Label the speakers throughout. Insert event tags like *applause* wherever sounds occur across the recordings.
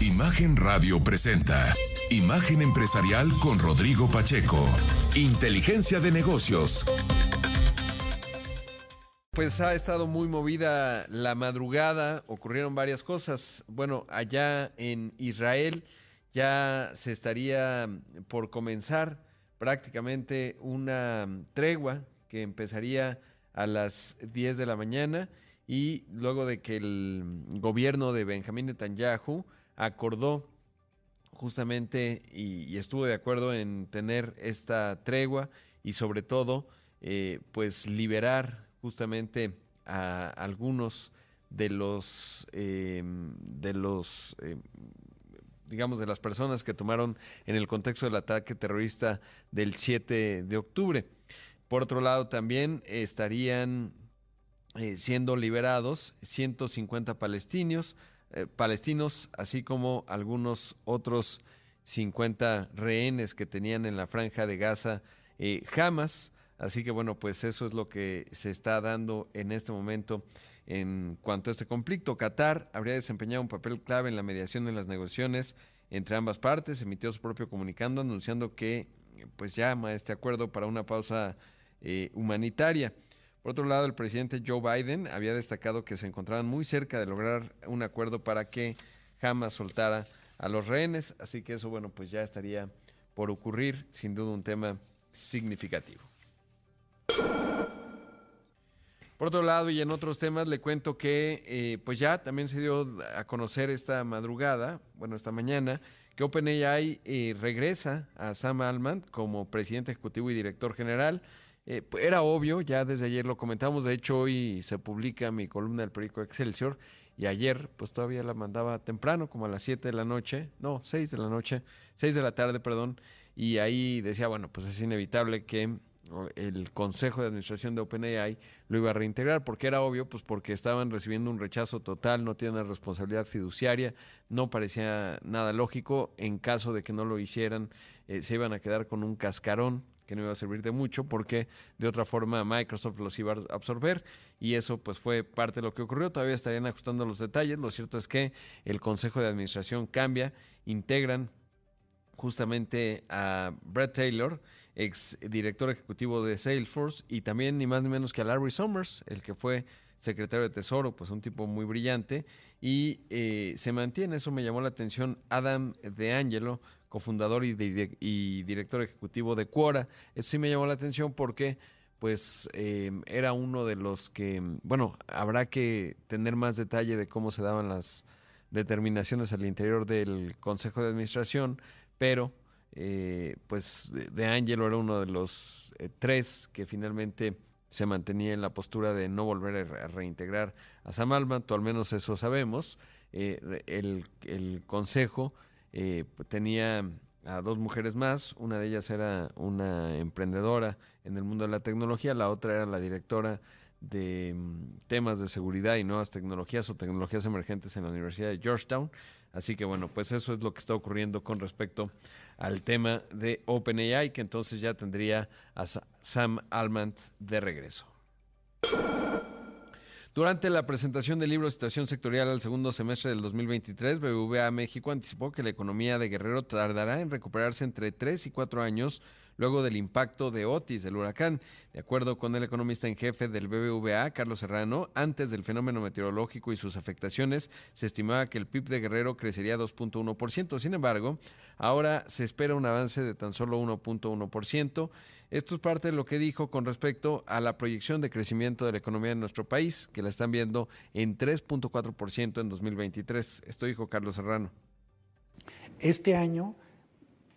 Speaker 1: Imagen Radio presenta Imagen Empresarial con Rodrigo Pacheco. Inteligencia de negocios.
Speaker 2: Pues ha estado muy movida la madrugada, ocurrieron varias cosas. Bueno, allá en Israel ya se estaría por comenzar prácticamente una tregua que empezaría a las 10 de la mañana y luego de que el gobierno de Benjamín Netanyahu acordó justamente y, estuvo de acuerdo en tener esta tregua y sobre todo eh, pues liberar justamente a algunos de los eh, de los eh, digamos de las personas que tomaron en el contexto del ataque terrorista del 7 de octubre. Por otro lado también estarían siendo liberados 150 palestinos, eh, palestinos, así como algunos otros 50 rehenes que tenían en la franja de Gaza eh, jamás. Así que bueno, pues eso es lo que se está dando en este momento en cuanto a este conflicto. Qatar habría desempeñado un papel clave en la mediación en las negociaciones entre ambas partes. Emitió su propio comunicando anunciando que pues llama a este acuerdo para una pausa eh, humanitaria. Por otro lado, el presidente Joe Biden había destacado que se encontraban muy cerca de lograr un acuerdo para que Hamas soltara a los rehenes, así que eso, bueno, pues ya estaría por ocurrir, sin duda un tema significativo. Por otro lado, y en otros temas, le cuento que eh, pues ya también se dio a conocer esta madrugada, bueno, esta mañana, que OpenAI eh, regresa a Sam Altman como presidente ejecutivo y director general. Eh, pues, era obvio, ya desde ayer lo comentamos, de hecho hoy se publica mi columna del periódico Excelsior y ayer pues todavía la mandaba temprano, como a las 7 de la noche, no, 6 de la noche, 6 de la tarde, perdón, y ahí decía, bueno, pues es inevitable que el Consejo de Administración de OpenAI lo iba a reintegrar, porque era obvio, pues porque estaban recibiendo un rechazo total, no tienen responsabilidad fiduciaria, no parecía nada lógico, en caso de que no lo hicieran, eh, se iban a quedar con un cascarón que no iba a servir de mucho porque de otra forma Microsoft los iba a absorber y eso pues fue parte de lo que ocurrió. Todavía estarían ajustando los detalles. Lo cierto es que el Consejo de Administración cambia, integran justamente a Brett Taylor, ex director ejecutivo de Salesforce, y también ni más ni menos que a Larry Summers, el que fue secretario de Tesoro, pues un tipo muy brillante, y eh, se mantiene, eso me llamó la atención, Adam De Angelo, cofundador y, director ejecutivo de Quora. Eso sí me llamó la atención porque pues em, era uno de los que, bueno, habrá que tener más detalle de cómo se daban las determinaciones al interior del Consejo de Administración, pero eh, pues De Angelo era uno de los eh, tres que finalmente se mantenía en la postura de no volver a reintegrar a Sam Altman, al menos eso sabemos. Eh, el Consejo eh, tenía a dos mujeres más, una de ellas era una emprendedora en el mundo de la tecnología, la otra era la directora de mm, temas de seguridad y nuevas tecnologías o tecnologías emergentes en la Universidad de Georgetown. Así que bueno, pues eso es lo que está ocurriendo con respecto al tema de OpenAI, que entonces ya tendría a Sam Almant de regreso. Durante la presentación del libro Situación Sectorial al segundo semestre del 2023, BBVA México anticipó que la economía de Guerrero tardará en recuperarse entre 3 y 4 años luego del impacto de Otis, del huracán. De acuerdo con el economista en jefe del BBVA, Carlos Serrano, antes del fenómeno meteorológico y sus afectaciones, se estimaba que el PIB de Guerrero crecería 2.1%. Sin embargo, ahora se espera un avance de tan solo 1.1%. Esto es parte de lo que dijo con respecto a la proyección de crecimiento de la economía de nuestro país, que la están viendo en 3.4% en 2023. Esto dijo Carlos Serrano.
Speaker 3: Este año,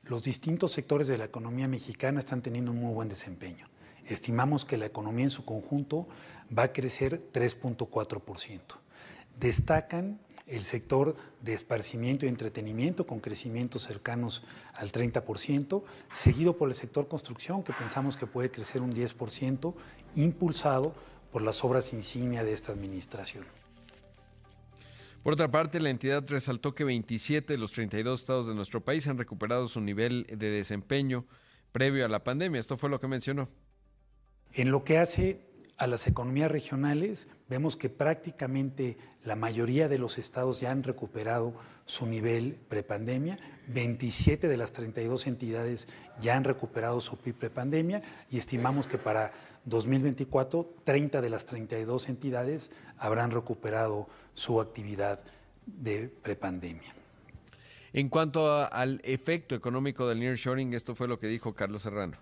Speaker 3: los distintos sectores de la economía mexicana están teniendo un muy buen desempeño. Estimamos que la economía en su conjunto va a crecer 3.4%. Destacan el sector de esparcimiento y entretenimiento con crecimientos cercanos al 30%, seguido por el sector construcción que pensamos que puede crecer un 10%, impulsado por las obras insignia de esta administración.
Speaker 2: Por otra parte, la entidad resaltó que 27 de los 32 estados de nuestro país han recuperado su nivel de desempeño previo a la pandemia. Esto fue lo que mencionó.
Speaker 3: En lo que hace a las economías regionales, vemos que prácticamente la mayoría de los estados ya han recuperado su nivel prepandemia, 27 de las 32 entidades ya han recuperado su PIB prepandemia y estimamos que para 2024 30 de las 32 entidades habrán recuperado su actividad de prepandemia.
Speaker 2: En cuanto al efecto económico del nearshoring, esto fue lo que dijo Carlos Serrano.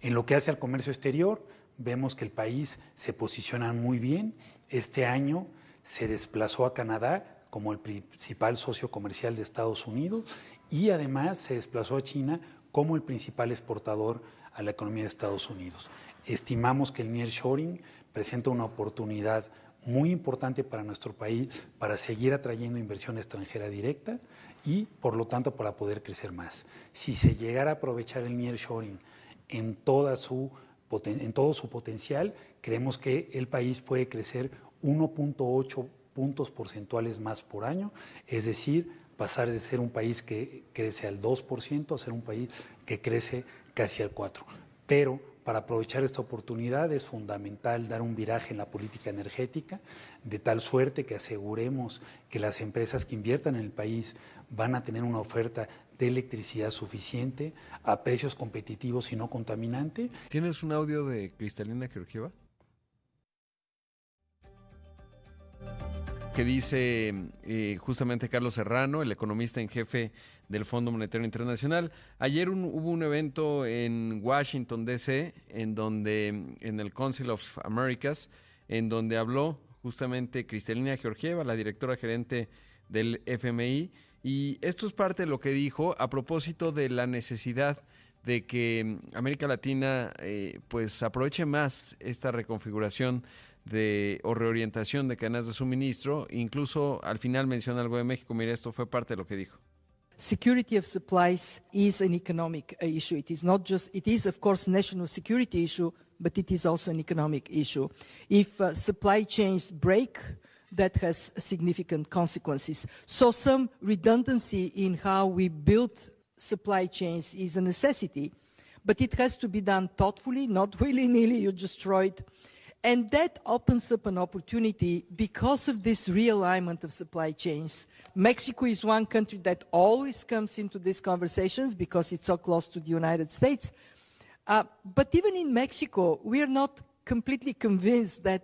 Speaker 3: En lo que hace al comercio exterior, vemos que el país se posiciona muy bien. Este año se desplazó a Canadá como el principal socio comercial de Estados Unidos y además se desplazó a China como el principal exportador a la economía de Estados Unidos. Estimamos que el nearshoring presenta una oportunidad muy importante para nuestro país para seguir atrayendo inversión extranjera directa y por lo tanto para poder crecer más. Si se llegara a aprovechar el nearshoring en toda su en todo su potencial, creemos que el país puede crecer 1.8 puntos porcentuales más por año, es decir, pasar de ser un país que crece al 2% a ser un país que crece casi al 4%. Pero para aprovechar esta oportunidad es fundamental dar un viraje en la política energética, de tal suerte que aseguremos que las empresas que inviertan en el país van a tener una oferta de electricidad suficiente a precios competitivos y no contaminante.
Speaker 2: ¿Tienes un audio de Cristalina Georgieva? que dice eh, justamente Carlos Serrano, el economista en jefe del Fondo Monetario Internacional. Ayer hubo un evento en Washington, D.C., en donde, en el Council of Americas, en donde habló justamente Cristalina Georgieva, la directora gerente del FMI, y esto es parte de lo que dijo a propósito de la necesidad de que América Latina eh, pues aproveche más esta reconfiguración de o reorientación de cadenas de suministro. Incluso al final menciona algo de México. Mira, esto fue parte de lo que dijo.
Speaker 4: Security of supplies is an economic uh, issue. It is not just, it is of course a national security issue, but it is also an economic issue. If uh, supply chains break, that has significant consequences. So some redundancy in how we build supply chains is a necessity, but it has to be done thoughtfully, not willy-nilly, you destroy it. And that opens up an opportunity because of this realignment of supply chains. Mexico is one country that always comes into these conversations because it's so close to the United States. Uh, but even in Mexico, we are not completely convinced that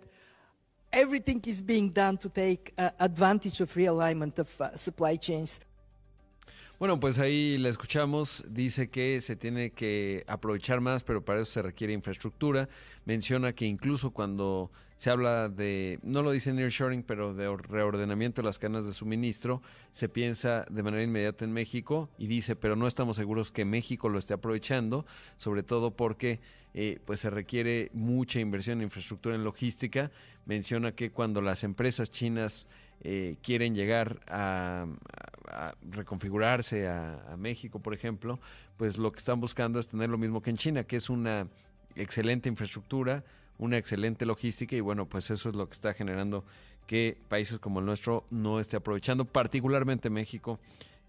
Speaker 4: everything is being done to take uh, advantage of realignment of uh, supply chains.
Speaker 2: Bueno, pues ahí la escuchamos. Dice que se tiene que aprovechar más, pero para eso se requiere infraestructura. Menciona que incluso cuando se habla de, no lo dice nearshoring, pero de reordenamiento de las cadenas de suministro, se piensa de manera inmediata en México y dice, pero no estamos seguros que México lo esté aprovechando, sobre todo porque eh, pues se requiere mucha inversión en infraestructura en logística. Menciona que cuando las empresas chinas eh, quieren llegar a, reconfigurarse a, México, por ejemplo, pues lo que están buscando es tener lo mismo que en China, que es una excelente infraestructura, una excelente logística y bueno, pues eso es lo que está generando que países como el nuestro no esté aprovechando, particularmente México,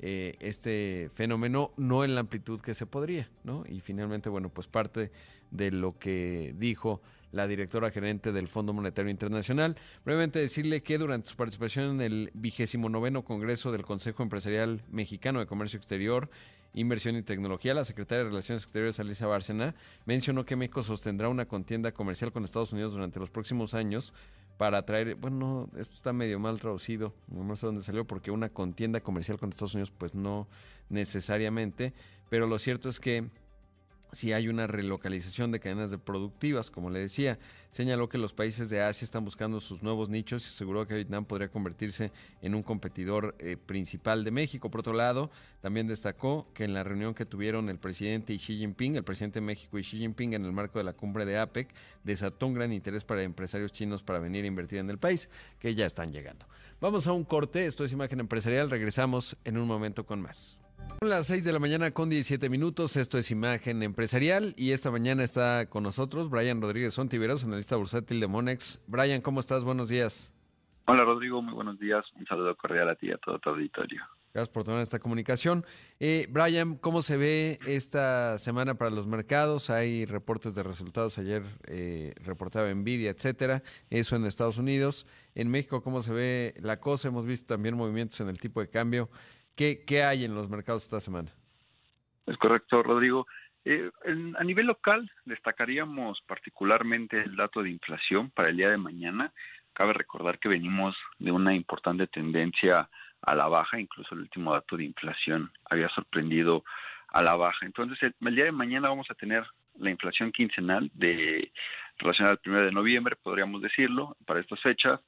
Speaker 2: eh, este fenómeno no en la amplitud que se podría, ¿no? Y finalmente, bueno, pues parte de lo que dijo la directora gerente del Fondo Monetario Internacional. Brevemente decirle que durante su participación en el vigésimo noveno Congreso del Consejo Empresarial Mexicano de Comercio Exterior, Inversión y Tecnología, la secretaria de Relaciones Exteriores, Alicia Bárcena, mencionó que México sostendrá una contienda comercial con Estados Unidos durante los próximos años para atraer, bueno, esto está medio mal traducido, no sé dónde salió, porque una contienda comercial con Estados Unidos, pues no necesariamente, pero lo cierto es que si hay una relocalización de cadenas de productivas, como le decía. Señaló que los países de Asia están buscando sus nuevos nichos y aseguró que Vietnam podría convertirse en un competidor eh, principal de México. Por otro lado, también destacó que en la reunión que tuvieron el presidente y Xi Jinping, el presidente de México y Xi Jinping en el marco de la cumbre de APEC, desató un gran interés para empresarios chinos para venir a invertir en el país, que ya están llegando. Vamos a un corte, esto es Imagen Empresarial, regresamos en un momento con más. Son las 6 de la mañana con 17 minutos. Esto es Imagen Empresarial y esta mañana está con nosotros Brian Rodríguez Sontiveros, analista bursátil de Monex. Brian, ¿cómo estás? Buenos días.
Speaker 5: Hola Rodrigo, muy buenos días. Un saludo cordial a ti y a todo tu auditorio.
Speaker 2: Gracias por tomar esta comunicación. Eh, Brian, ¿cómo se ve esta semana para los mercados? Hay reportes de resultados. Ayer eh, reportaba Nvidia, etcétera. Eso en Estados Unidos. En México, ¿cómo se ve la cosa? Hemos visto también movimientos en el tipo de cambio. ¿Qué, qué hay en los mercados esta semana?
Speaker 5: Es correcto, Rodrigo. Eh, a nivel local, destacaríamos particularmente el dato de inflación para el día de mañana. Cabe recordar que venimos de una importante tendencia a la baja, incluso el último dato de inflación había sorprendido a la baja. Entonces, el, el día de mañana vamos a tener la inflación quincenal de relacionada al primero de noviembre, podríamos decirlo, para estas fechas.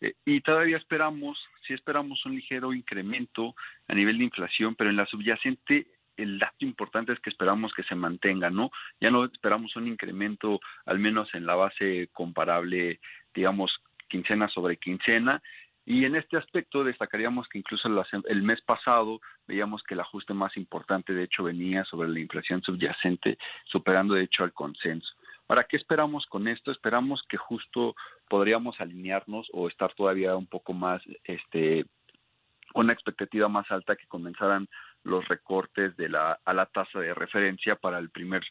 Speaker 5: Eh, y todavía esperamos, sí esperamos un ligero incremento a nivel de inflación, pero en la subyacente el dato importante es que esperamos que se mantenga, ¿no? Ya no esperamos un incremento, al menos en la base comparable, digamos, quincena sobre quincena. Y en este aspecto destacaríamos que incluso el mes pasado veíamos que el ajuste más importante, de hecho, venía sobre la inflación subyacente, superando, de hecho, al consenso. Ahora, ¿qué esperamos con esto? Esperamos que justo podríamos alinearnos o estar todavía un poco más, este, con una expectativa más alta que comenzaran los recortes de la, a la tasa de referencia para el primer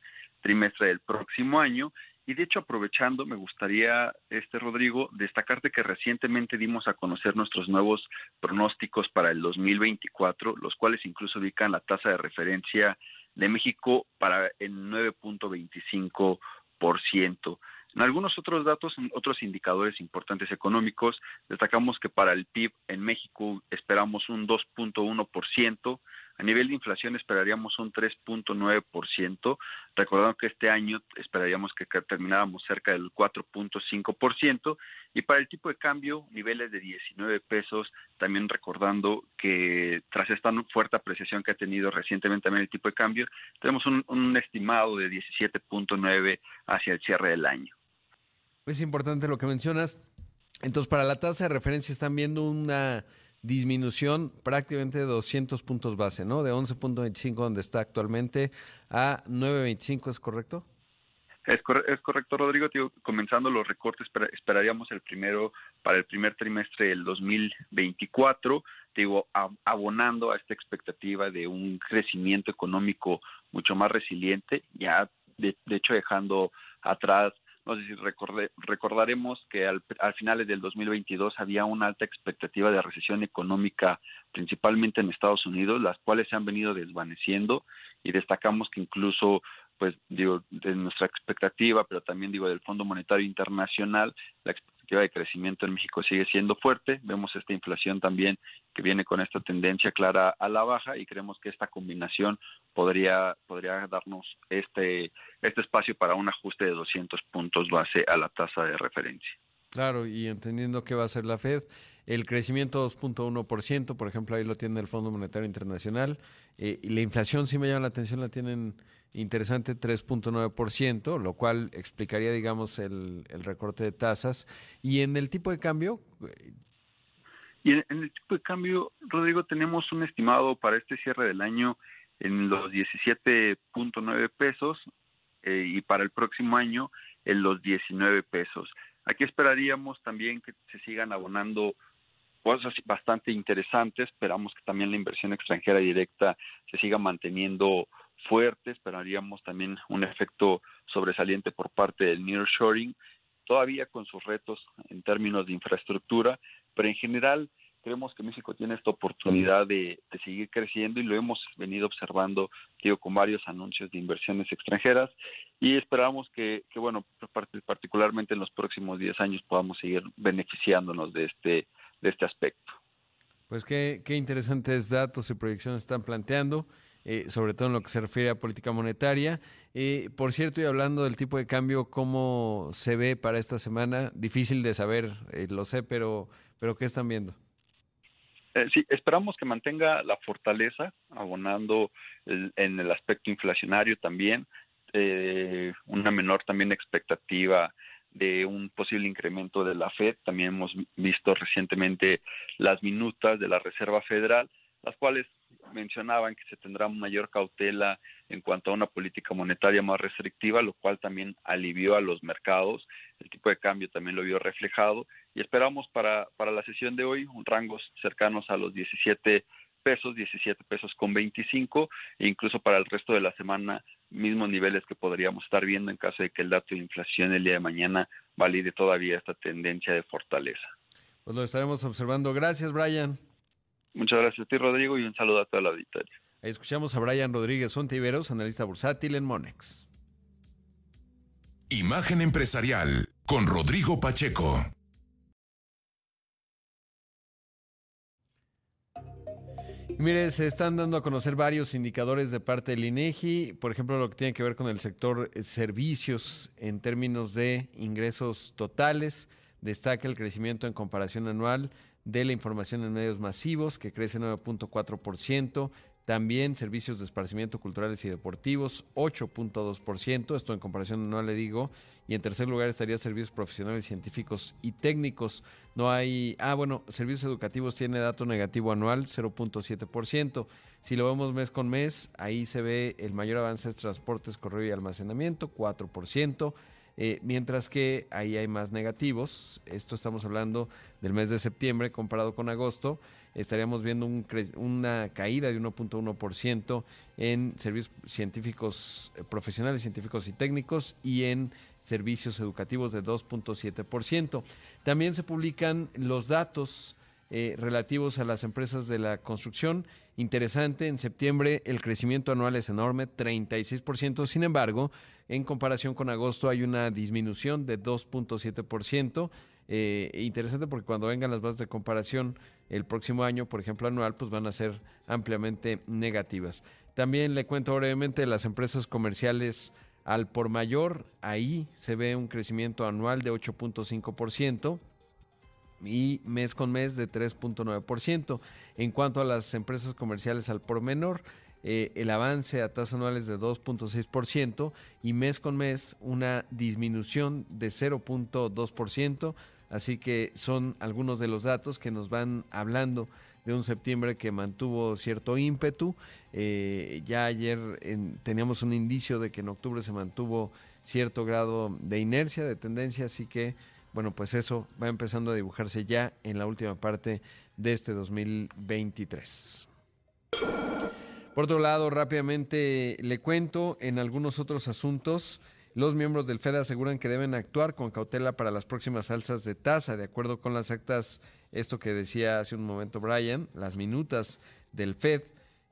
Speaker 5: trimestre del próximo año. Y de hecho, aprovechando, me gustaría, este Rodrigo, destacarte que recientemente dimos a conocer nuestros nuevos pronósticos para el 2024, los cuales incluso ubican la tasa de referencia de México para el 9.25 en algunos otros datos, en otros indicadores importantes económicos, destacamos que para el PIB en México esperamos un 2.1%, a nivel de inflación esperaríamos un 3.9%, recordando que este año esperaríamos que termináramos cerca del 4.5%, y para el tipo de cambio, niveles de 19 pesos, también recordando que tras esta fuerte apreciación que ha tenido recientemente también el tipo de cambio, tenemos un, un estimado de 17.9 hacia el cierre del año.
Speaker 2: Es importante lo que mencionas. Entonces, para la tasa de referencia están viendo una disminución prácticamente de 200 puntos base, ¿no? De 11.25 donde está actualmente a 9.25, ¿es correcto?
Speaker 5: Es, es correcto, Rodrigo. comenzando los recortes, esperaríamos el primero para el primer trimestre del 2024, digo, abonando a esta expectativa de un crecimiento económico mucho más resiliente, ya de, de hecho dejando atrás no recordaremos que al, al finales del 2022 había una alta expectativa de recesión económica, principalmente en Estados Unidos, las cuales se han venido desvaneciendo y destacamos que incluso pues digo, de nuestra expectativa, pero también digo del Fondo Monetario Internacional, la expectativa de crecimiento en México sigue siendo fuerte. Vemos esta inflación también que viene con esta tendencia clara a la baja y creemos que esta combinación podría podría darnos este este espacio para un ajuste de 200 puntos base a la tasa de referencia.
Speaker 2: Claro, y entendiendo qué va a ser la Fed, el crecimiento 2.1%, por ejemplo, ahí lo tiene el Fondo Monetario Internacional, eh, y la inflación sí me llama la atención, la tienen interesante 3.9%, lo cual explicaría, digamos, el, el, recorte de tasas. ¿Y en el tipo de cambio?
Speaker 5: Y en, en el tipo de cambio, Rodrigo, tenemos un estimado para este cierre del año en los 17.9 pesos eh, y para el próximo año en los 19 pesos. Aquí esperaríamos también que se sigan abonando cosas bastante interesantes. Esperamos que también la inversión extranjera directa se siga manteniendo fuerte. Esperaríamos también un efecto sobresaliente por parte del nearshoring, todavía con sus retos en términos de infraestructura, pero en general creemos que México tiene esta oportunidad de, seguir creciendo y lo hemos venido observando, digo, con varios anuncios de inversiones extranjeras y esperamos que, que bueno, particularmente en los próximos 10 años podamos seguir beneficiándonos de este, de este aspecto.
Speaker 2: Pues qué, qué interesantes datos y proyecciones están planteando. eh, sobre todo en lo que se refiere a política monetaria. Eh, por cierto, y hablando del tipo de cambio, ¿cómo se ve para esta semana? Difícil de saber, eh, lo sé, pero, pero ¿qué están viendo?
Speaker 5: sí, esperamos que mantenga la fortaleza, abonando en el aspecto inflacionario también, una menor también expectativa de un posible incremento de la Fed. También hemos visto recientemente las minutas de la Reserva Federal, las cuales mencionaban que se tendrá mayor cautela en cuanto a una política monetaria más restrictiva, lo cual también alivió a los mercados. El tipo de cambio también lo vio reflejado y esperamos para, para la sesión de hoy rangos cercanos a los 17 pesos, 17 pesos con 25 e incluso para el resto de la semana mismos niveles que podríamos estar viendo en caso de que el dato de inflación el día de mañana valide todavía esta tendencia de fortaleza.
Speaker 2: Pues lo estaremos observando. Gracias, Brian.
Speaker 5: Muchas gracias a ti, Rodrigo, y un saludo a toda la auditoría.
Speaker 2: Ahí escuchamos a Brian Rodríguez Ontiveros, analista bursátil en Monex.
Speaker 1: Imagen empresarial con Rodrigo Pacheco.
Speaker 2: Mire, se están dando a conocer varios indicadores de parte del INEGI, por ejemplo, lo que tiene que ver con el sector servicios en términos de ingresos totales. Destaca el crecimiento en comparación anual de la información en medios masivos, que crece 9.4%. También servicios de esparcimiento culturales y deportivos, 8.2%. Esto en comparación anual le digo. Y en tercer lugar estaría servicios profesionales, científicos y técnicos. No hay. Ah, bueno, servicios educativos tiene dato negativo anual, 0.7%. Si lo vemos mes con mes, ahí se ve el mayor avance es transportes, correo y almacenamiento, 4%. Eh, mientras que ahí hay más negativos. Esto estamos hablando del mes de septiembre comparado con agosto. Estaríamos viendo una caída de 1.1% en servicios científicos eh, profesionales, científicos y técnicos y en servicios educativos de 2.7%. También se publican los datos eh, relativos a las empresas de la construcción. Interesante, en septiembre el crecimiento anual es enorme, 36%. Sin embargo, en comparación con agosto hay una disminución de 2.7%. Eh, interesante porque cuando vengan las bases de comparación el próximo año, por ejemplo anual, pues van a ser ampliamente negativas. También le cuento brevemente las empresas comerciales al por mayor, ahí se ve un crecimiento anual de 8.5% y mes con mes de 3.9%. En cuanto a las empresas comerciales al por menor, eh, el avance a tasas anuales de 2.6% y mes con mes una disminución de 0.2%. Así que son algunos de los datos que nos van hablando de un septiembre que mantuvo cierto ímpetu. Eh, ya ayer teníamos un indicio de que en octubre se mantuvo cierto grado de inercia, de tendencia, así que bueno, pues eso va empezando a dibujarse ya en la última parte de este 2023. Por otro lado, rápidamente le cuento en algunos otros asuntos. Los miembros del FED aseguran que deben actuar con cautela para las próximas alzas de tasa, de acuerdo con las actas, esto que decía hace un momento Brian, las minutas del FED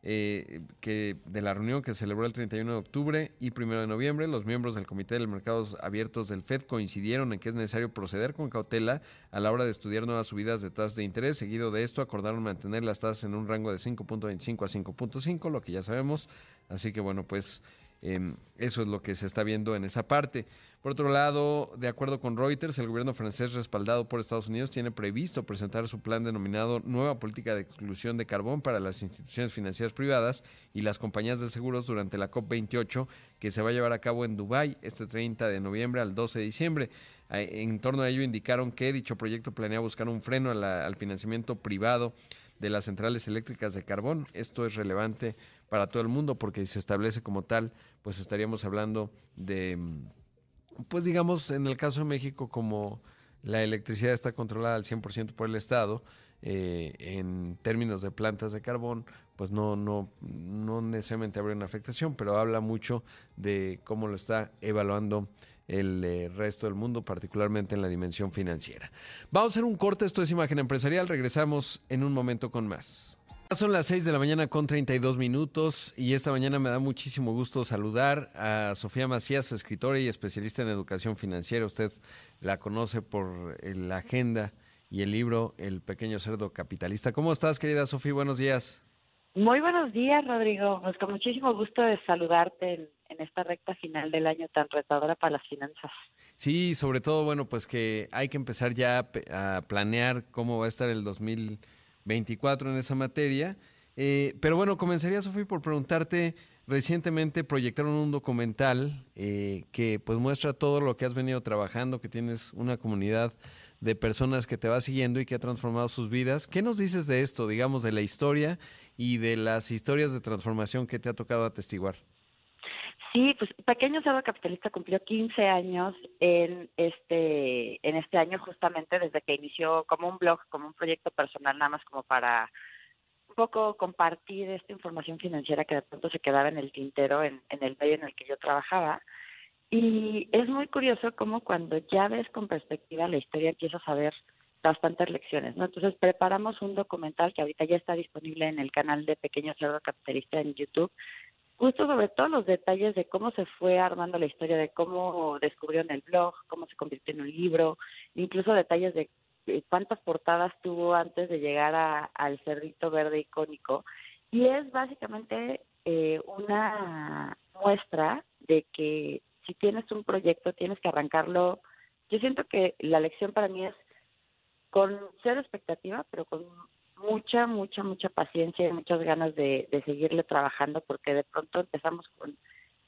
Speaker 2: eh, que de la reunión que se celebró el 31 de octubre y 1 de noviembre, los miembros del Comité de Mercados Abiertos del FED coincidieron en que es necesario proceder con cautela a la hora de estudiar nuevas subidas de tasas de interés. Seguido de esto, acordaron mantener las tasas en un rango de 5.25 a 5.5, lo que ya sabemos. Así que bueno, pues eso es lo que se está viendo en esa parte. Por otro lado, de acuerdo con Reuters, el gobierno francés respaldado por Estados Unidos tiene previsto presentar su plan denominado Nueva Política de Exclusión de Carbón para las instituciones financieras privadas y las compañías de seguros durante la COP28 que se va a llevar a cabo en Dubái este 30 de noviembre al 12 de diciembre. En torno a ello indicaron que dicho proyecto planea buscar un freno al financiamiento privado de las centrales eléctricas de carbón. Esto es relevante para todo el mundo porque si se establece como tal, pues estaríamos hablando de, pues digamos, en el caso de México, como la electricidad está controlada al 100% por el Estado, eh, en términos de plantas de carbón, pues no, no, no necesariamente habría una afectación, pero habla mucho de cómo lo está evaluando el eh, resto del mundo, particularmente en la dimensión financiera. Vamos a hacer un corte, esto es Imagen Empresarial, regresamos en un momento con más. Son las 6 de la mañana con 32 minutos y esta mañana me da muchísimo gusto saludar a Sofía Macías, escritora y especialista en educación financiera. Usted la conoce por eh, la agenda y el libro El pequeño cerdo capitalista. ¿Cómo estás, querida Sofía? Buenos días.
Speaker 6: Muy buenos días, Rodrigo. Pues con muchísimo gusto de saludarte en, en, esta recta final del año tan retadora para las finanzas.
Speaker 2: Sí, sobre todo, bueno, pues que hay que empezar ya a planear cómo va a estar el 2024 en esa materia. Eh, pero bueno, comenzaría, Sofía, por preguntarte, recientemente proyectaron un documental eh, que pues muestra todo lo que has venido trabajando, que tienes una comunidad de personas que te va siguiendo y que ha transformado sus vidas. ¿Qué nos dices de esto, digamos, de la historia y de las historias de transformación que te ha tocado atestiguar?
Speaker 6: Sí, pues Pequeño Cerdo Capitalista cumplió 15 años en este en este año justamente desde que inició como un blog, como un proyecto personal nada más como para un poco compartir esta información financiera que de pronto se quedaba en el tintero en, en el medio en el que yo trabajaba. Y es muy curioso cómo cuando ya ves con perspectiva la historia empiezas a ver bastantes lecciones, ¿no? Entonces preparamos un documental que ahorita ya está disponible en el canal de Pequeño Cerdo Capitalista en YouTube, justo sobre todos los detalles de cómo se fue armando la historia, de cómo descubrieron el blog, cómo se convirtió en un libro, incluso detalles de cuántas portadas tuvo antes de llegar a, al cerdito verde icónico. Y es básicamente eh, una muestra de que si tienes un proyecto tienes que arrancarlo. Yo siento que la lección para mí es con cero expectativa, pero con mucha, mucha, mucha paciencia y muchas ganas de, de seguirle trabajando porque de pronto empezamos con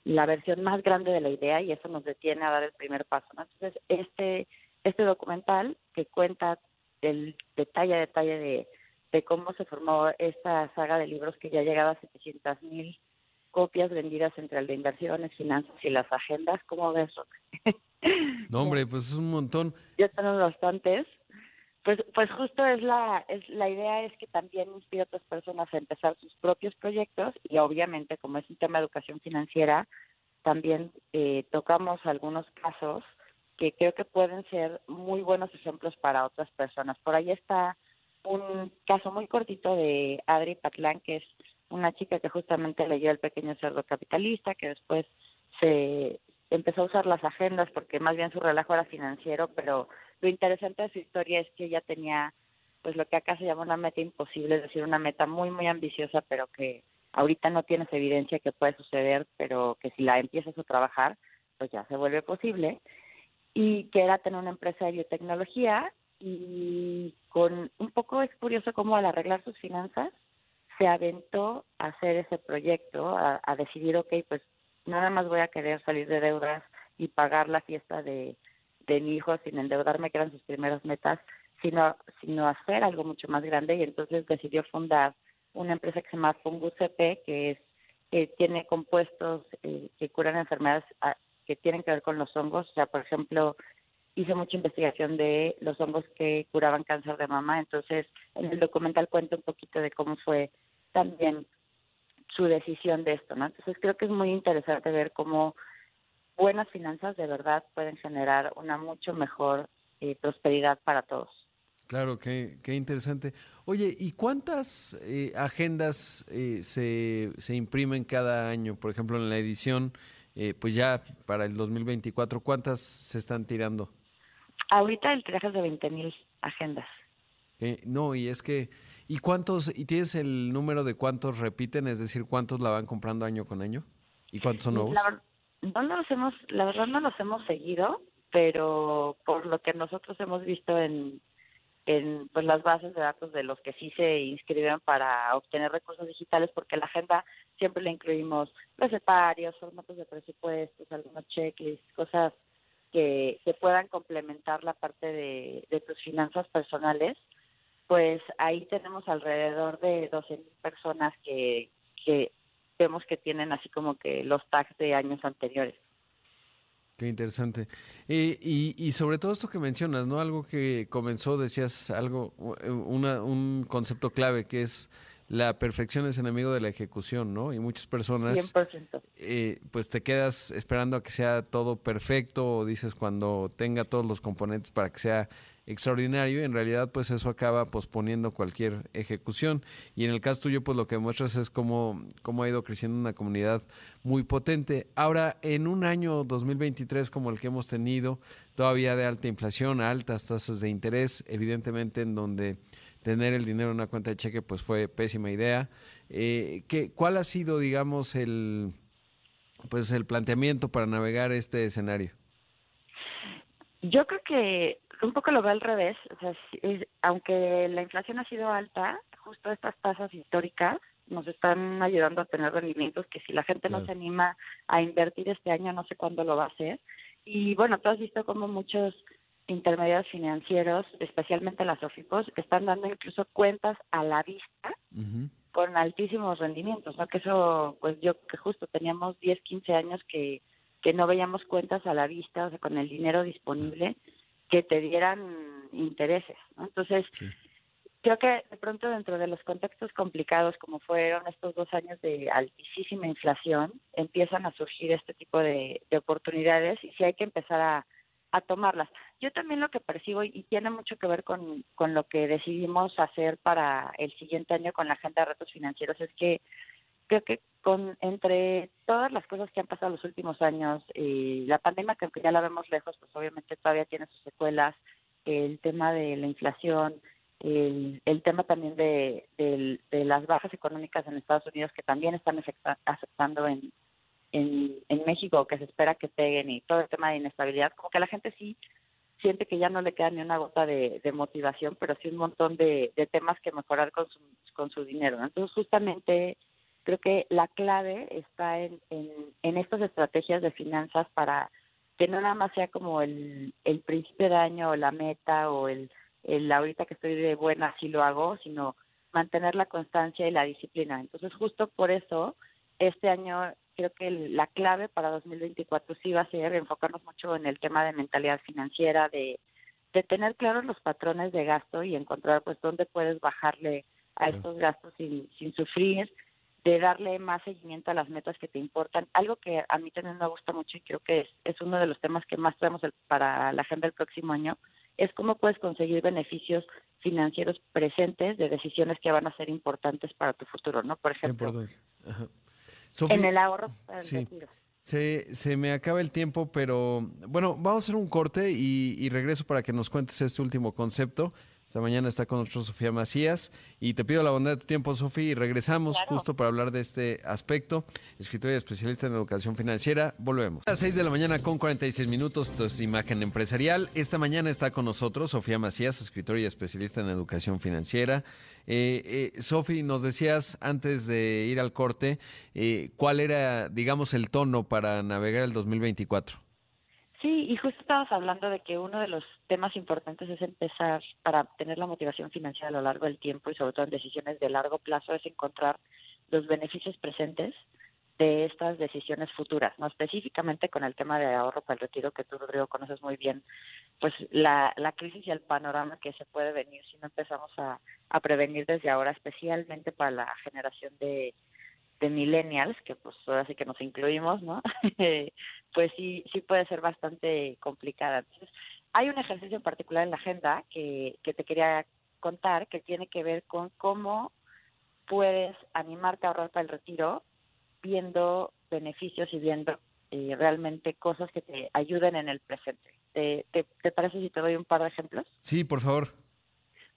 Speaker 6: la versión más grande de la idea y eso nos detiene a dar el primer paso. Entonces, este, este documental que cuenta el detalle a detalle de, de cómo se formó esta saga de libros que ya llegaba a 700 mil copias vendidas entre el de inversiones, finanzas y las agendas, ¿cómo ves?
Speaker 2: no, hombre, *laughs* pues es un montón.
Speaker 6: Ya tenemos bastantes pues, pues justo es la, es, la idea es que también inspire a otras personas a empezar sus propios proyectos y obviamente como es un tema de educación financiera, también eh, tocamos algunos casos que creo que pueden ser muy buenos ejemplos para otras personas. Por ahí está un caso muy cortito de Adri Patlán, que es una chica que justamente leyó El pequeño cerdo capitalista, que después se empezó a usar las agendas porque más bien su relajo era financiero, pero lo interesante de su historia es que ella tenía pues lo que acá se llama una meta imposible, es decir, una meta muy muy ambiciosa, pero que ahorita no tienes evidencia que puede suceder, pero que si la empiezas a trabajar, pues ya se vuelve posible. Y que era tener una empresa de biotecnología y con un poco es curioso cómo al arreglar sus finanzas se aventó a hacer ese proyecto, a, decidir, ok, pues nada más voy a querer salir de deudas y pagar la fiesta de, de mi hijo sin endeudarme, que eran sus primeras metas, sino, sino hacer algo mucho más grande y entonces decidió fundar una empresa que se llama Fungus CP, que es tiene compuestos eh, que curan enfermedades ah, que tienen que ver con los hongos. O sea, por ejemplo, hice mucha investigación de los hongos que curaban cáncer de mama. Entonces, en el documental cuento un poquito de cómo fue también su decisión de esto, ¿no? Entonces, creo que es muy interesante ver cómo buenas finanzas de verdad pueden generar una mucho mejor eh, prosperidad para todos.
Speaker 2: Claro, qué, qué interesante. Oye, ¿y cuántas eh, agendas eh, se, se, imprimen cada año? Por ejemplo, en la edición, pues ya para el 2024, ¿cuántas se están tirando?
Speaker 6: Ahorita el tiraje es de 20 mil agendas.
Speaker 2: no, y es que, ¿y cuántos, y tienes el número de cuántos repiten? Es decir, ¿cuántos la van comprando año con año? ¿Y cuántos son nuevos?
Speaker 6: no los hemos, la verdad no los hemos seguido, pero por lo que nosotros hemos visto en, en pues las bases de datos de los que sí se inscriben para obtener recursos digitales, porque la agenda siempre le incluimos recetarios, formatos de presupuestos, algunos checklists, cosas que, que puedan complementar la parte de, de tus finanzas personales, pues ahí tenemos alrededor de 12.000 personas que, que vemos que tienen así como que los tags de años anteriores.
Speaker 2: Qué interesante. Eh, y, y, sobre todo esto que mencionas, ¿no? Algo que comenzó, decías algo, una, un concepto clave que es la perfección es enemigo de la ejecución, ¿no? Y muchas personas,
Speaker 6: 100%.
Speaker 2: Eh, pues te quedas esperando a que sea todo perfecto o dices cuando tenga todos los componentes para que sea extraordinario y en realidad pues eso acaba posponiendo cualquier ejecución y en el caso tuyo pues lo que muestras es cómo, cómo ha ido creciendo una comunidad muy potente. Ahora, en un año 2023 como el que hemos tenido, todavía de alta inflación, altas tasas de interés, evidentemente en donde tener el dinero en una cuenta de cheque pues fue pésima idea. Eh, ¿qué, ¿Cuál ha sido, digamos, el, pues el planteamiento para navegar este escenario?
Speaker 6: Yo creo que un poco lo veo al revés. O sea, aunque la inflación ha sido alta, justo estas tasas históricas nos están ayudando a tener rendimientos que si la gente no se anima a invertir este año, no sé cuándo lo va a hacer. Y bueno, tú has visto como muchos intermediarios financieros, especialmente las OFIPOS, están dando incluso cuentas a la vista con altísimos rendimientos, ¿no? Que eso, pues yo que justo teníamos 10, 15 años que, que no veíamos cuentas a la vista, o sea, con el dinero disponible, que te dieran intereses, ¿no? Entonces, creo que de pronto dentro de los contextos complicados como fueron estos dos años de altísima inflación, empiezan a surgir este tipo de, oportunidades y sí hay que empezar a, tomarlas. Yo también lo que percibo y tiene mucho que ver con, con lo que decidimos hacer para el siguiente año con la agenda de retos financieros es que creo que con entre todas las cosas que han pasado los últimos años, y la pandemia que aunque ya la vemos lejos, pues obviamente todavía tiene sus secuelas, el tema de la inflación, el, el tema también de, de, las bajas económicas en Estados Unidos que también están afectando en, en, en México, que se espera que peguen y todo el tema de inestabilidad, como que la gente sí siente que ya no le queda ni una gota de, de motivación, pero sí un montón de, de temas que mejorar con su, con su dinero. Entonces, justamente creo que la clave está en, en, en estas estrategias de finanzas para que no nada más sea como el, el principio de año o la meta o el el ahorita que estoy de buena sí lo hago, sino mantener la constancia y la disciplina. Entonces, justo por eso, este año creo que la clave para 2024 sí va a ser enfocarnos mucho en el tema de mentalidad financiera, de, de tener claros los patrones de gasto y encontrar pues dónde puedes bajarle a estos gastos sin, sin sufrir, de darle más seguimiento a las metas que te importan. Algo que a mí también me gusta mucho y creo que es, es uno de los temas que más traemos para la agenda del próximo año, es cómo puedes conseguir beneficios financieros presentes de decisiones que van a ser importantes para tu futuro, ¿no? Por ejemplo, en el ahorro
Speaker 2: Se, se, me acaba el tiempo, pero bueno, vamos a hacer un corte y, y regreso para que nos cuentes este último concepto. Esta mañana está con nosotros Sofía Macías y te pido la bondad de tu tiempo, Sofía, y regresamos justo para hablar de este aspecto. Escritora y especialista en educación financiera. Volvemos. A las 6 de la mañana con 46 minutos, esto es Imagen Empresarial. Esta mañana está con nosotros Sofía Macías, escritora y especialista en educación financiera. Eh, eh, Sofi, nos decías antes de ir al corte, eh, ¿cuál era, digamos, el tono para navegar el 2024?
Speaker 6: Sí, y justo estabas hablando de que uno de los temas importantes es empezar para tener la motivación financiera a lo largo del tiempo y sobre todo en decisiones de largo plazo es encontrar los beneficios presentes de estas decisiones futuras, no específicamente con el tema de ahorro para el retiro que tú Rodrigo conoces muy bien, pues la, la crisis y el panorama que se puede venir si no empezamos a, a prevenir desde ahora, especialmente para la generación de de millennials, que pues ahora sí que nos incluimos, ¿no? *laughs* pues sí, sí puede ser bastante complicada. Entonces, hay un ejercicio en particular en la agenda que, que te quería contar que tiene que ver con cómo puedes animarte a ahorrar para el retiro viendo beneficios y viendo eh, realmente cosas que te ayuden en el presente. ¿Te, te, ¿Te parece si te doy un par de ejemplos?
Speaker 2: Sí, por favor.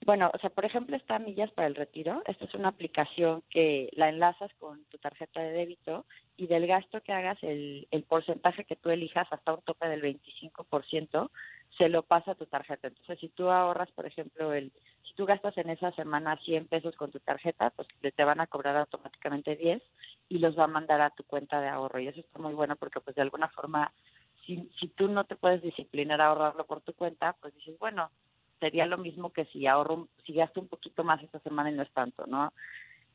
Speaker 6: Bueno, o sea, por ejemplo, está Millas para el Retiro. Esta es una aplicación que la enlazas con tu tarjeta de débito y del gasto que hagas, el, el porcentaje que tú elijas, hasta un tope del 25%, se lo pasa a tu tarjeta. Entonces, si tú ahorras, por ejemplo, el si tú gastas en esa semana 100 pesos con tu tarjeta, pues te van a cobrar automáticamente 10 y los va a mandar a tu cuenta de ahorro. Y eso está muy bueno porque, pues, de alguna forma, si, si tú no te puedes disciplinar a ahorrarlo por tu cuenta, pues dices, bueno, sería lo mismo que si ahorro, si gasto un poquito más esta semana y no es tanto, ¿no?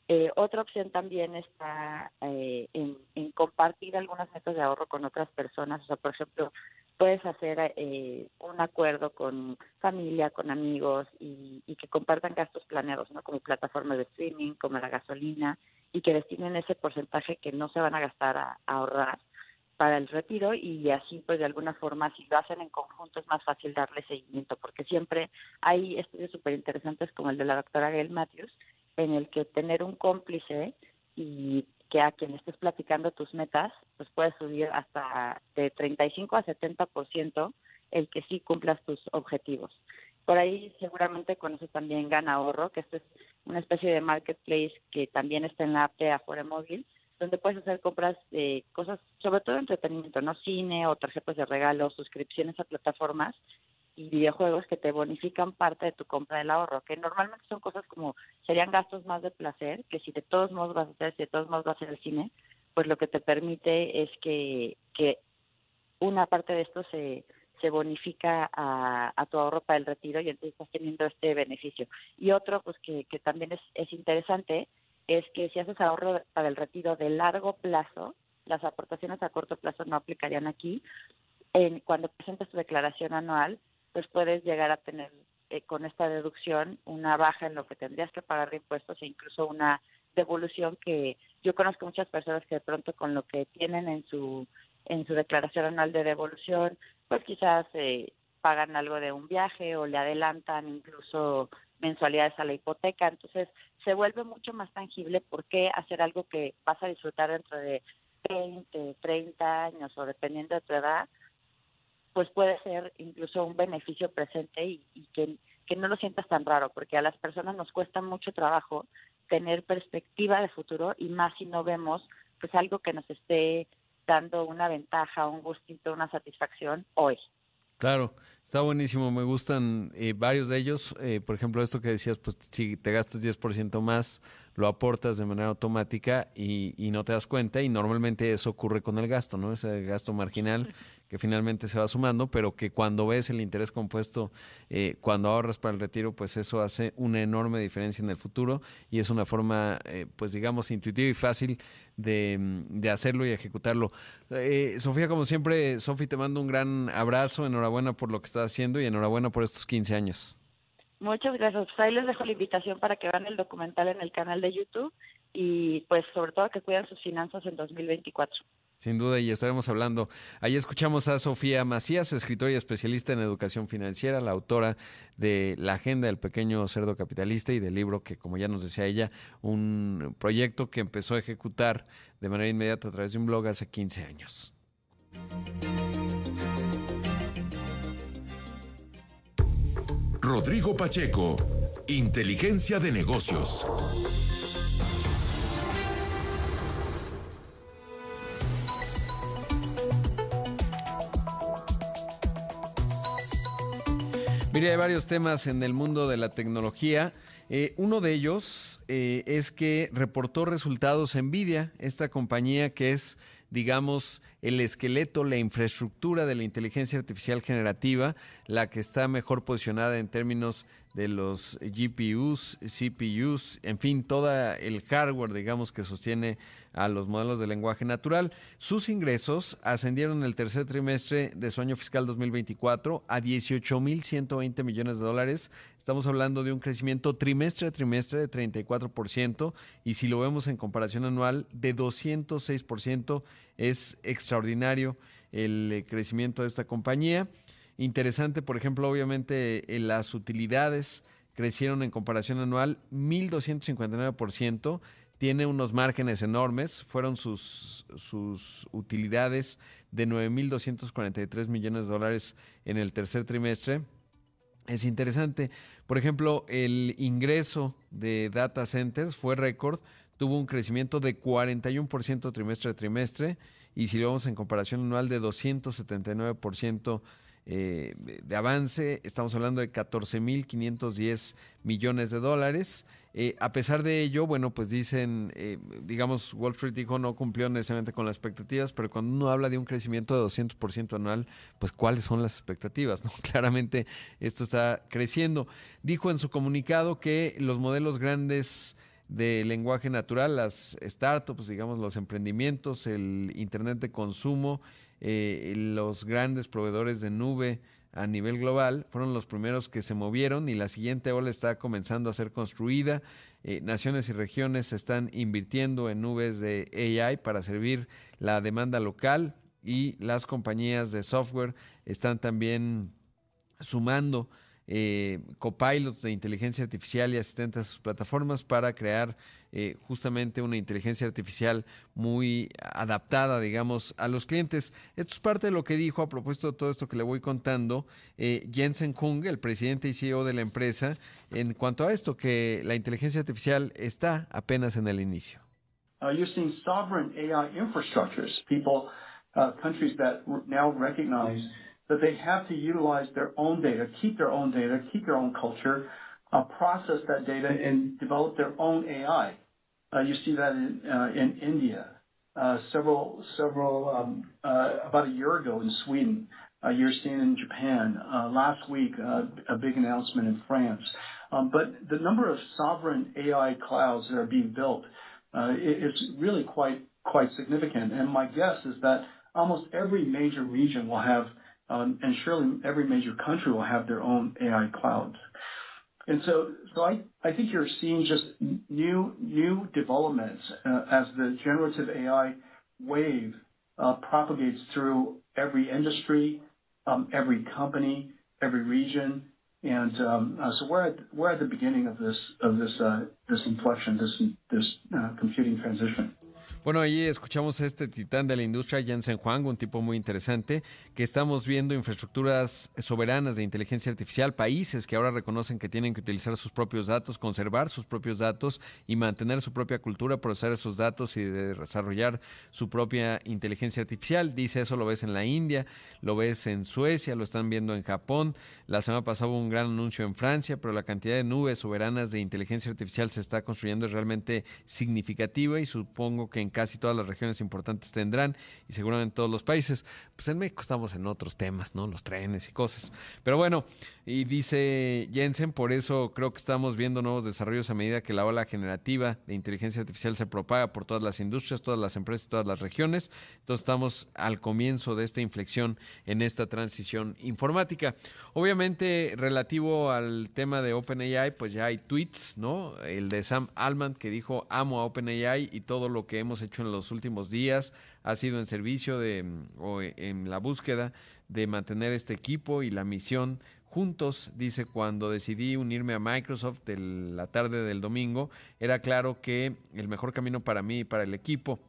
Speaker 6: Eh, otra opción también está eh, en, compartir algunas metas de ahorro con otras personas. O sea, por ejemplo, puedes hacer eh, un acuerdo con familia, con amigos y, que compartan gastos planeados, ¿no? Como plataformas de streaming, como la gasolina, y que destinen ese porcentaje que no se van a gastar a ahorrar para el retiro y así pues de alguna forma si lo hacen en conjunto es más fácil darle seguimiento porque siempre hay estudios súper interesantes como el de la doctora Gail Matthews en el que tener un cómplice y que a quien estés platicando tus metas pues puedes subir hasta de 35 a 70% el que sí cumplas tus objetivos. Por ahí seguramente con eso también gana ahorro, que esto es una especie de marketplace que también está en la app de Afore Móvil, donde puedes hacer compras de cosas, sobre todo entretenimiento, no cine o tarjetas de regalo, suscripciones a plataformas y videojuegos que te bonifican parte de tu compra del ahorro, que normalmente son cosas como serían gastos más de placer, que si de todos modos vas a hacer, si de todos modos vas a hacer el cine, pues lo que te permite es que, que una parte de esto se, se bonifica a, a, tu ahorro para el retiro y entonces estás teniendo este beneficio. Y otro, pues que, que también es, es interesante, es que si haces ahorro para el retiro de largo plazo, las aportaciones a corto plazo no aplicarían aquí. En, cuando presentas tu declaración anual, pues puedes llegar a tener eh, con esta deducción una baja en lo que tendrías que pagar de impuestos e incluso una devolución que yo conozco muchas personas que de pronto con lo que tienen en su en su declaración anual de devolución, pues quizás eh, pagan algo de un viaje o le adelantan incluso mensualidades a la hipoteca. Entonces se vuelve mucho más tangible por qué hacer algo que vas a disfrutar dentro de 20, 30 años o dependiendo de tu edad, pues puede ser incluso un beneficio presente y, y que, que no lo sientas tan raro, porque a las personas nos cuesta mucho trabajo tener perspectiva de futuro y más si no vemos pues algo que nos esté dando una ventaja, un gustito, una satisfacción hoy.
Speaker 2: Claro, está buenísimo, me gustan eh, varios de ellos. Eh, por ejemplo, esto que decías, pues si te gastas 10% más, lo aportas de manera automática y, y, no te das cuenta y normalmente eso ocurre con el gasto, ¿no? Ese gasto marginal *laughs* que finalmente se va sumando, pero que cuando ves el interés compuesto, eh, cuando ahorras para el retiro, pues eso hace una enorme diferencia en el futuro y es una forma, eh, pues digamos, intuitiva y fácil de, de hacerlo y ejecutarlo. Eh, Sofía, como siempre, Sofía, te mando un gran abrazo, enhorabuena por lo que estás haciendo y enhorabuena por estos 15 años.
Speaker 6: Muchas gracias. Pues ahí les dejo la invitación para que vean el documental en el canal de YouTube y pues sobre todo que cuiden sus finanzas en 2024.
Speaker 2: Sin duda, y estaremos hablando. Ahí escuchamos a Sofía Macías, escritora y especialista en educación financiera, la autora de La Agenda del Pequeño Cerdo Capitalista y del libro que, como ya nos decía ella, un proyecto que empezó a ejecutar de manera inmediata a través de un blog hace 15 años.
Speaker 1: Rodrigo Pacheco, Inteligencia de Negocios.
Speaker 2: Mire, hay varios temas en el mundo de la tecnología. Eh, uno de ellos eh, es que reportó resultados Nvidia, esta compañía que es, digamos, el esqueleto, la infraestructura de la inteligencia artificial generativa, la que está mejor posicionada en términos de los GPUs, CPUs, en fin, todo el hardware, digamos, que sostiene a los modelos de lenguaje natural. Sus ingresos ascendieron en el tercer trimestre de su año fiscal 2024 a 18.120 millones de dólares. Estamos hablando de un crecimiento trimestre a trimestre de 34% y si lo vemos en comparación anual de 206%, es extraordinario el crecimiento de esta compañía. Interesante, por ejemplo, obviamente eh, las utilidades crecieron en comparación anual 1.259%, tiene unos márgenes enormes, fueron sus, sus utilidades de 9.243 millones de dólares en el tercer trimestre. Es interesante, por ejemplo, el ingreso de data centers fue récord, tuvo un crecimiento de 41% trimestre a trimestre y si lo vemos en comparación anual de 279% eh, de avance, estamos hablando de 14.510 millones de dólares. Eh, a pesar de ello, bueno, pues dicen, eh, digamos, Wall Street dijo no cumplió necesariamente con las expectativas, pero cuando uno habla de un crecimiento de 200% anual, pues cuáles son las expectativas, ¿no? *laughs* Claramente esto está creciendo. Dijo en su comunicado que los modelos grandes de lenguaje natural, las startups, digamos, los emprendimientos, el Internet de consumo, eh, los grandes proveedores de nube a nivel global fueron los primeros que se movieron y la siguiente ola está comenzando a ser construida. Eh, naciones y regiones están invirtiendo en nubes de AI para servir la demanda local y las compañías de software están también sumando eh, copilots de inteligencia artificial y asistentes a sus plataformas para crear eh, justamente una inteligencia artificial muy adaptada, digamos, a los clientes. Esto es parte de lo que dijo a propósito de todo esto que le voy contando eh, Jensen Kung, el presidente y CEO de la empresa, en cuanto a esto, que la inteligencia artificial está apenas en el inicio.
Speaker 7: Uh, you're seeing sovereign AI infrastructures, people, uh, countries that now recognize that they have to utilize their own data, keep their own data, keep their own culture, uh, process that data, and develop their own AI. Uh, you see that in, uh, in India. Uh, several, several, um, about a year ago in Sweden. you're seeing in Japan. last week, a big announcement in France. Um, but the number of sovereign AI clouds that are being built is really quite quite significant. And my guess is that almost every major region will have, um, and surely every major country will have their own AI clouds. And so, so I, I think you're seeing just new new developments uh, as the generative AI wave uh, propagates through every industry, um, every company, every region, and um, uh, so we're at we're at the beginning of this of this uh, this inflection, this this uh, computing transition.
Speaker 2: Bueno, ahí escuchamos a este titán de la industria, Jensen Huang, un tipo muy interesante, que estamos viendo infraestructuras soberanas de inteligencia artificial, países que ahora reconocen que tienen que utilizar sus propios datos, conservar sus propios datos y mantener su propia cultura, procesar esos datos y desarrollar su propia inteligencia artificial. Dice eso, lo ves en la India, lo ves en Suecia, lo están viendo en Japón. La semana pasada hubo un gran anuncio en Francia, pero la cantidad de nubes soberanas de inteligencia artificial se está construyendo es realmente significativa y supongo que en casi todas las regiones importantes tendrán y seguramente todos los países. Pues en México estamos en otros temas, ¿no? Los trenes y cosas. Pero bueno, y dice Jensen, por eso creo que estamos viendo nuevos desarrollos a medida que la ola generativa de inteligencia artificial se propaga por todas las industrias, todas las empresas, todas las regiones. Entonces estamos al comienzo de esta inflexión en esta transición informática. Obviamente, relativo al tema de OpenAI, pues ya hay tweets, ¿no? El de Sam Altman que dijo amo a OpenAI y todo lo que hemos hecho en los últimos días ha sido en servicio de o en la búsqueda de mantener este equipo y la misión juntos, dice, cuando decidí unirme a Microsoft de la tarde del domingo, era claro que el mejor camino para mí y para el equipo,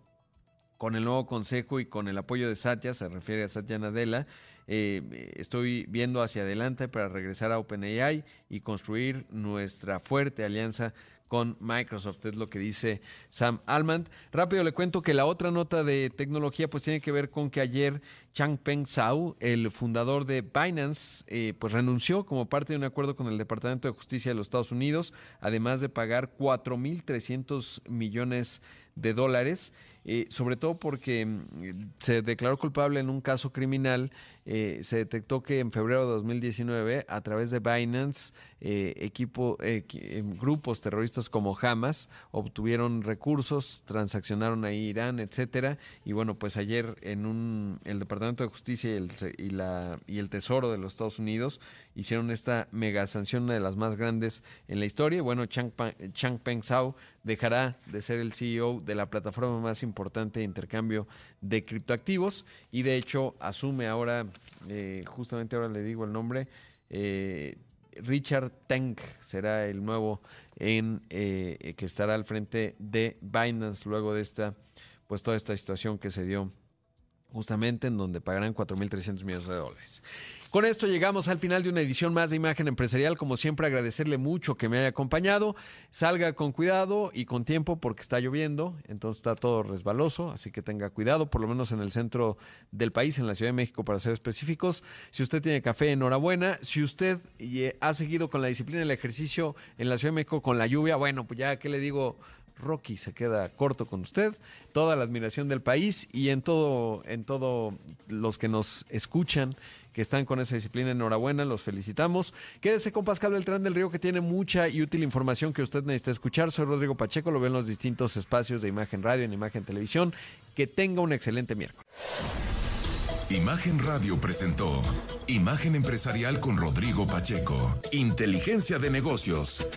Speaker 2: con el nuevo consejo y con el apoyo de Satya, se refiere a Satya Nadella, eh, estoy viendo hacia adelante para regresar a OpenAI y construir nuestra fuerte alianza con Microsoft, es lo que dice Sam Almond. Rápido le cuento que la otra nota de tecnología pues tiene que ver con que ayer Changpeng Zhao, el fundador de Binance, eh, pues renunció como parte de un acuerdo con el Departamento de Justicia de los Estados Unidos, además de pagar 4.300 millones de dólares, eh, sobre todo porque mm, se declaró culpable en un caso criminal eh, se detectó que en febrero de 2019, a través de Binance, eh, equipo, eh, grupos terroristas como Hamas obtuvieron recursos, transaccionaron ahí Irán, etcétera. Y bueno, pues ayer en un, el Departamento de Justicia y el, y, la, y el Tesoro de los Estados Unidos hicieron esta mega sanción, una de las más grandes en la historia. Bueno, Changpeng Zhao dejará de ser el CEO de la plataforma más importante de intercambio de criptoactivos y de hecho asume ahora eh, justamente ahora le digo el nombre, eh, Richard Tank será el nuevo en eh, que estará al frente de Binance luego de esta, pues toda esta situación que se dio justamente en donde pagarán 4.300 millones de dólares. Con esto llegamos al final de una edición más de Imagen Empresarial. Como siempre, agradecerle mucho que me haya acompañado. Salga con cuidado y con tiempo porque está lloviendo, entonces está todo resbaloso, así que tenga cuidado, por lo menos en el centro del país, en la Ciudad de México, para ser específicos. Si usted tiene café, enhorabuena. Si usted eh, ha seguido con la disciplina del ejercicio en la Ciudad de México con la lluvia, bueno, pues ya, ¿qué le digo? Rocky se queda corto con usted, toda la admiración del país y en todo, en todo los que nos escuchan que están con esa disciplina. Enhorabuena, los felicitamos. Quédese con Pascal Beltrán del Río, que tiene mucha y útil información que usted necesita escuchar. Soy Rodrigo Pacheco, lo ven en los distintos espacios de Imagen Radio, en Imagen Televisión. Que tenga un excelente miércoles.
Speaker 1: Imagen Radio presentó Imagen Empresarial con Rodrigo Pacheco. Inteligencia de negocios.